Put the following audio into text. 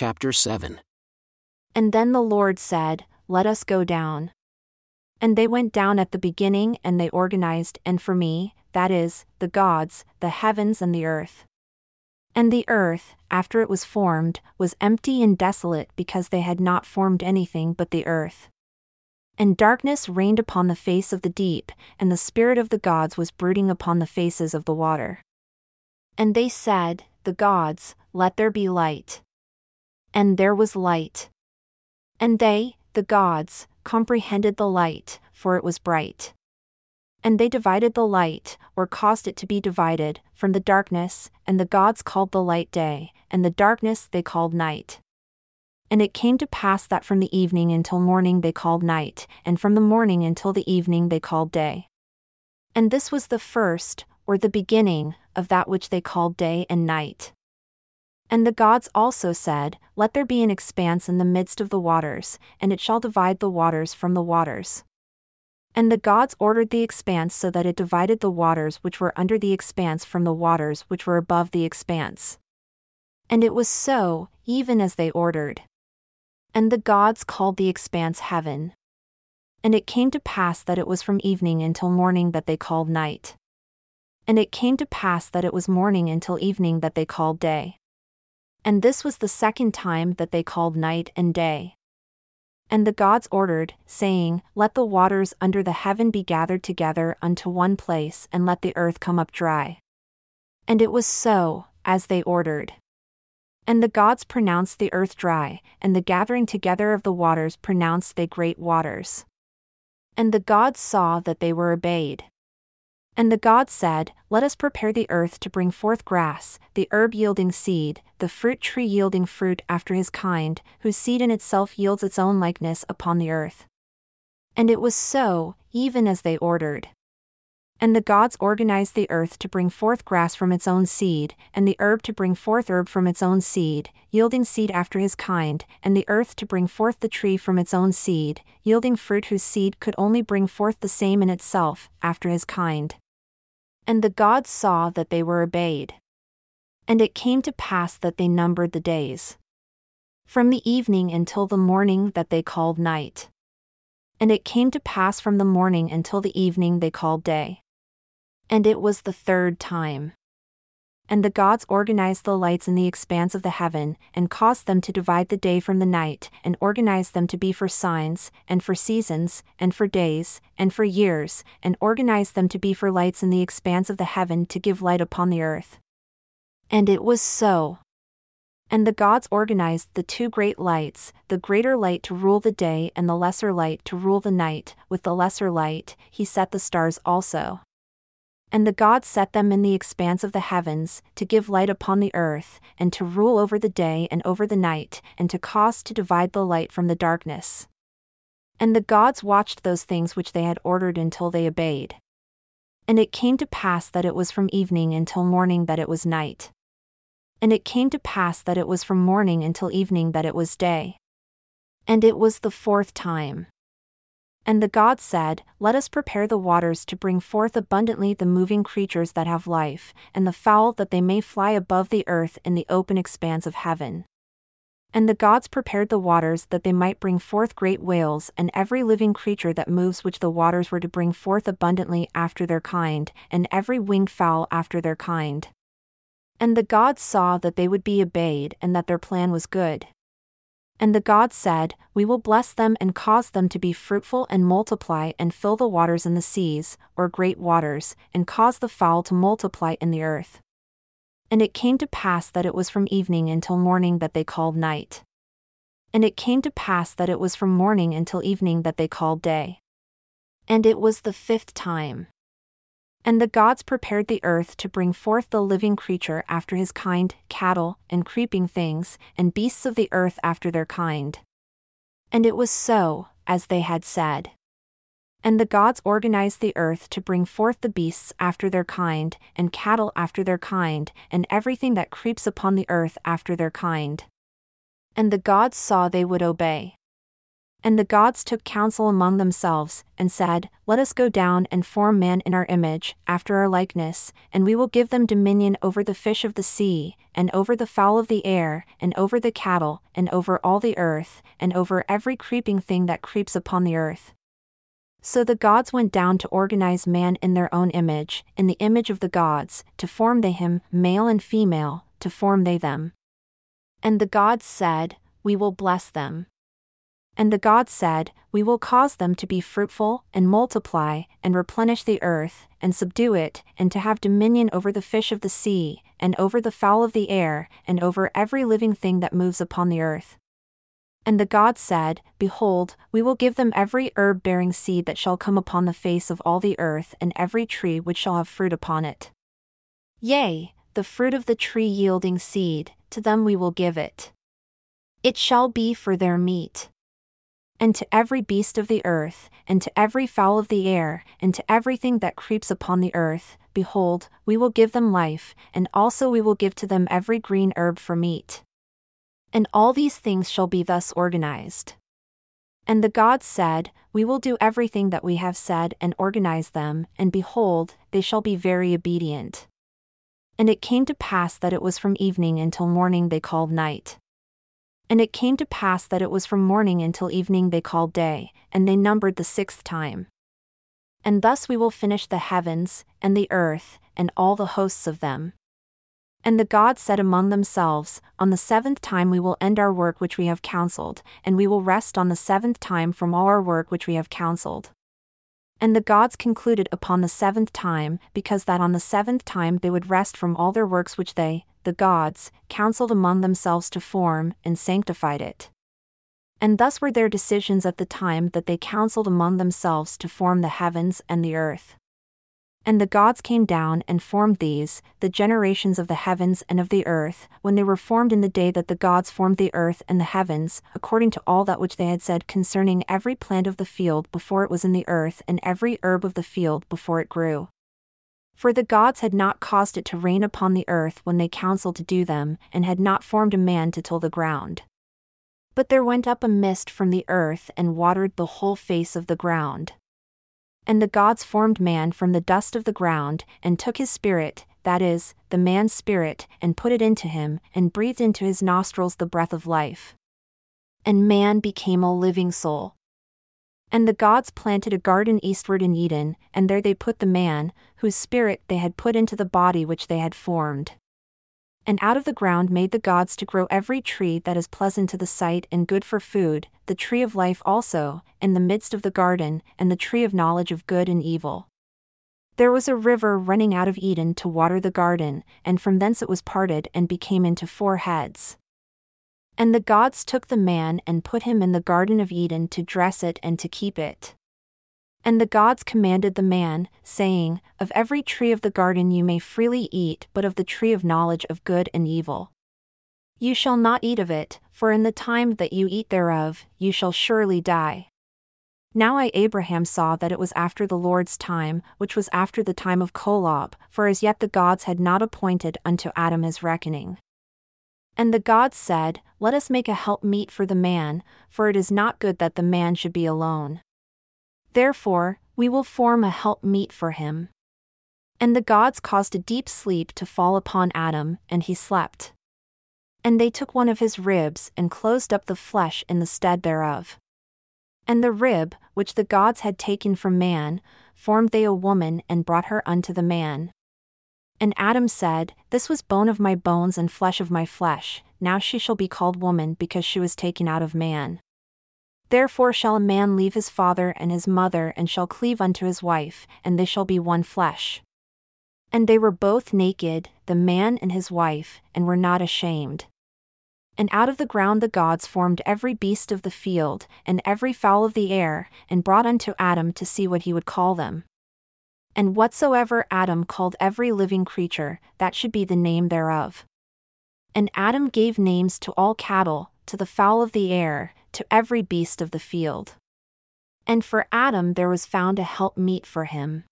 chapter 7. And then the Lord said, Let us go down. And they went down at the beginning and they organized, and for me, that is, the gods, the heavens and the earth. And the earth, after it was formed, was empty and desolate because they had not formed anything but the earth. And darkness reigned upon the face of the deep, and the Spirit of the gods was brooding upon the faces of the water. And they said, The gods, let there be light. And there was light. And they, the gods, comprehended the light, for it was bright. And they divided the light, or caused it to be divided, from the darkness, and the gods called the light day, and the darkness they called night. And it came to pass that from the evening until morning they called night, and from the morning until the evening they called day. And this was the first, or the beginning, of that which they called day and night. And the gods also said, Let there be an expanse in the midst of the waters, and it shall divide the waters from the waters. And the gods ordered the expanse so that it divided the waters which were under the expanse from the waters which were above the expanse. And it was so, even as they ordered. And the gods called the expanse heaven. And it came to pass that it was from evening until morning that they called night. And it came to pass that it was morning until evening that they called day. And this was the second time that they called night and day. And the gods ordered, saying, Let the waters under the heaven be gathered together unto one place, and let the earth come up dry. And it was so, as they ordered. And the gods pronounced the earth dry, and the gathering together of the waters pronounced they great waters. And the gods saw that they were obeyed. And the gods said, Let us prepare the earth to bring forth grass, the herb yielding seed, the fruit tree yielding fruit after his kind, whose seed in itself yields its own likeness upon the earth. And it was so, even as they ordered. And the gods organized the earth to bring forth grass from its own seed, and the herb to bring forth herb from its own seed, yielding seed after his kind, and the earth to bring forth the tree from its own seed, yielding fruit whose seed could only bring forth the same in itself, after his kind. And the gods saw that they were obeyed. And it came to pass that they numbered the days. From the evening until the morning that they called night. And it came to pass from the morning until the evening they called day. And it was the third time. And the gods organized the lights in the expanse of the heaven, and caused them to divide the day from the night, and organized them to be for signs, and for seasons, and for days, and for years, and organized them to be for lights in the expanse of the heaven to give light upon the earth. And it was so. And the gods organized the two great lights, the greater light to rule the day and the lesser light to rule the night, with the lesser light, he set the stars also. And the gods set them in the expanse of the heavens, to give light upon the earth, and to rule over the day and over the night, and to cause to divide the light from the darkness. And the gods watched those things which they had ordered until they obeyed. And it came to pass that it was from evening until morning that it was night. And it came to pass that it was from morning until evening that it was day. And it was the fourth time. And the gods said, Let us prepare the waters to bring forth abundantly the moving creatures that have life, and the fowl that they may fly above the earth in the open expanse of heaven. And the gods prepared the waters that they might bring forth great whales and every living creature that moves which the waters were to bring forth abundantly after their kind, and every winged fowl after their kind. And the gods saw that they would be obeyed and that their plan was good. And the gods said, We will bless them and cause them to be fruitful and multiply and fill the waters in the seas, or great waters, and cause the fowl to multiply in the earth. And it came to pass that it was from evening until morning that they called night. And it came to pass that it was from morning until evening that they called day. And it was the fifth time. And the gods prepared the earth to bring forth the living creature after his kind, cattle, and creeping things, and beasts of the earth after their kind. And it was so, as they had said. And the gods organized the earth to bring forth the beasts after their kind, and cattle after their kind, and everything that creeps upon the earth after their kind. And the gods saw they would obey. And the gods took counsel among themselves, and said, Let us go down and form man in our image, after our likeness, and we will give them dominion over the fish of the sea, and over the fowl of the air, and over the cattle, and over all the earth, and over every creeping thing that creeps upon the earth. So the gods went down to organize man in their own image, in the image of the gods, to form they him, male and female, to form they them. And the gods said, We will bless them. And the gods said, We will cause them to be fruitful, and multiply, and replenish the earth, and subdue it, and to have dominion over the fish of the sea, and over the fowl of the air, and over every living thing that moves upon the earth. And the gods said, Behold, we will give them every herb bearing seed that shall come upon the face of all the earth, and every tree which shall have fruit upon it. Yea, the fruit of the tree yielding seed, to them we will give it. It shall be for their meat and to every beast of the earth, and to every fowl of the air, and to everything that creeps upon the earth, behold, we will give them life, and also we will give to them every green herb for meat. And all these things shall be thus organized. And the gods said, We will do everything that we have said and organize them, and behold, they shall be very obedient. And it came to pass that it was from evening until morning they called night. And it came to pass that it was from morning until evening they called day, and they numbered the sixth time. And thus we will finish the heavens, and the earth, and all the hosts of them. And the gods said among themselves, On the seventh time we will end our work which we have counseled, and we will rest on the seventh time from all our work which we have counseled. And the gods concluded upon the seventh time, because that on the seventh time they would rest from all their works which they, the gods, counseled among themselves to form, and sanctified it. And thus were their decisions at the time that they counseled among themselves to form the heavens and the earth. And the gods came down and formed these, the generations of the heavens and of the earth, when they were formed in the day that the gods formed the earth and the heavens, according to all that which they had said concerning every plant of the field before it was in the earth and every herb of the field before it grew. For the gods had not caused it to rain upon the earth when they counseled to do them, and had not formed a man to till the ground. But there went up a mist from the earth and watered the whole face of the ground. And the gods formed man from the dust of the ground, and took his spirit, that is, the man's spirit, and put it into him, and breathed into his nostrils the breath of life. And man became a living soul. And the gods planted a garden eastward in Eden, and there they put the man, whose spirit they had put into the body which they had formed. And out of the ground made the gods to grow every tree that is pleasant to the sight and good for food, the tree of life also, in the midst of the garden, and the tree of knowledge of good and evil. There was a river running out of Eden to water the garden, and from thence it was parted and became into four heads. And the gods took the man and put him in the Garden of Eden to dress it and to keep it. And the gods commanded the man, saying, Of every tree of the garden you may freely eat, but of the tree of knowledge of good and evil. You shall not eat of it, for in the time that you eat thereof, you shall surely die. Now I Abraham saw that it was after the Lord's time, which was after the time of Kolob, for as yet the gods had not appointed unto Adam his reckoning. And the gods said, Let us make a help meet for the man, for it is not good that the man should be alone. Therefore, we will form a help meet for him. And the gods caused a deep sleep to fall upon Adam, and he slept. And they took one of his ribs and closed up the flesh in the stead thereof. And the rib, which the gods had taken from man, formed they a woman and brought her unto the man. And Adam said, This was bone of my bones and flesh of my flesh, now she shall be called woman because she was taken out of man. Therefore shall a man leave his father and his mother and shall cleave unto his wife, and they shall be one flesh. And they were both naked, the man and his wife, and were not ashamed. And out of the ground the gods formed every beast of the field, and every fowl of the air, and brought unto Adam to see what he would call them. And whatsoever Adam called every living creature, that should be the name thereof. And Adam gave names to all cattle, to the fowl of the air, to every beast of the field. And for Adam there was found a help meet for him.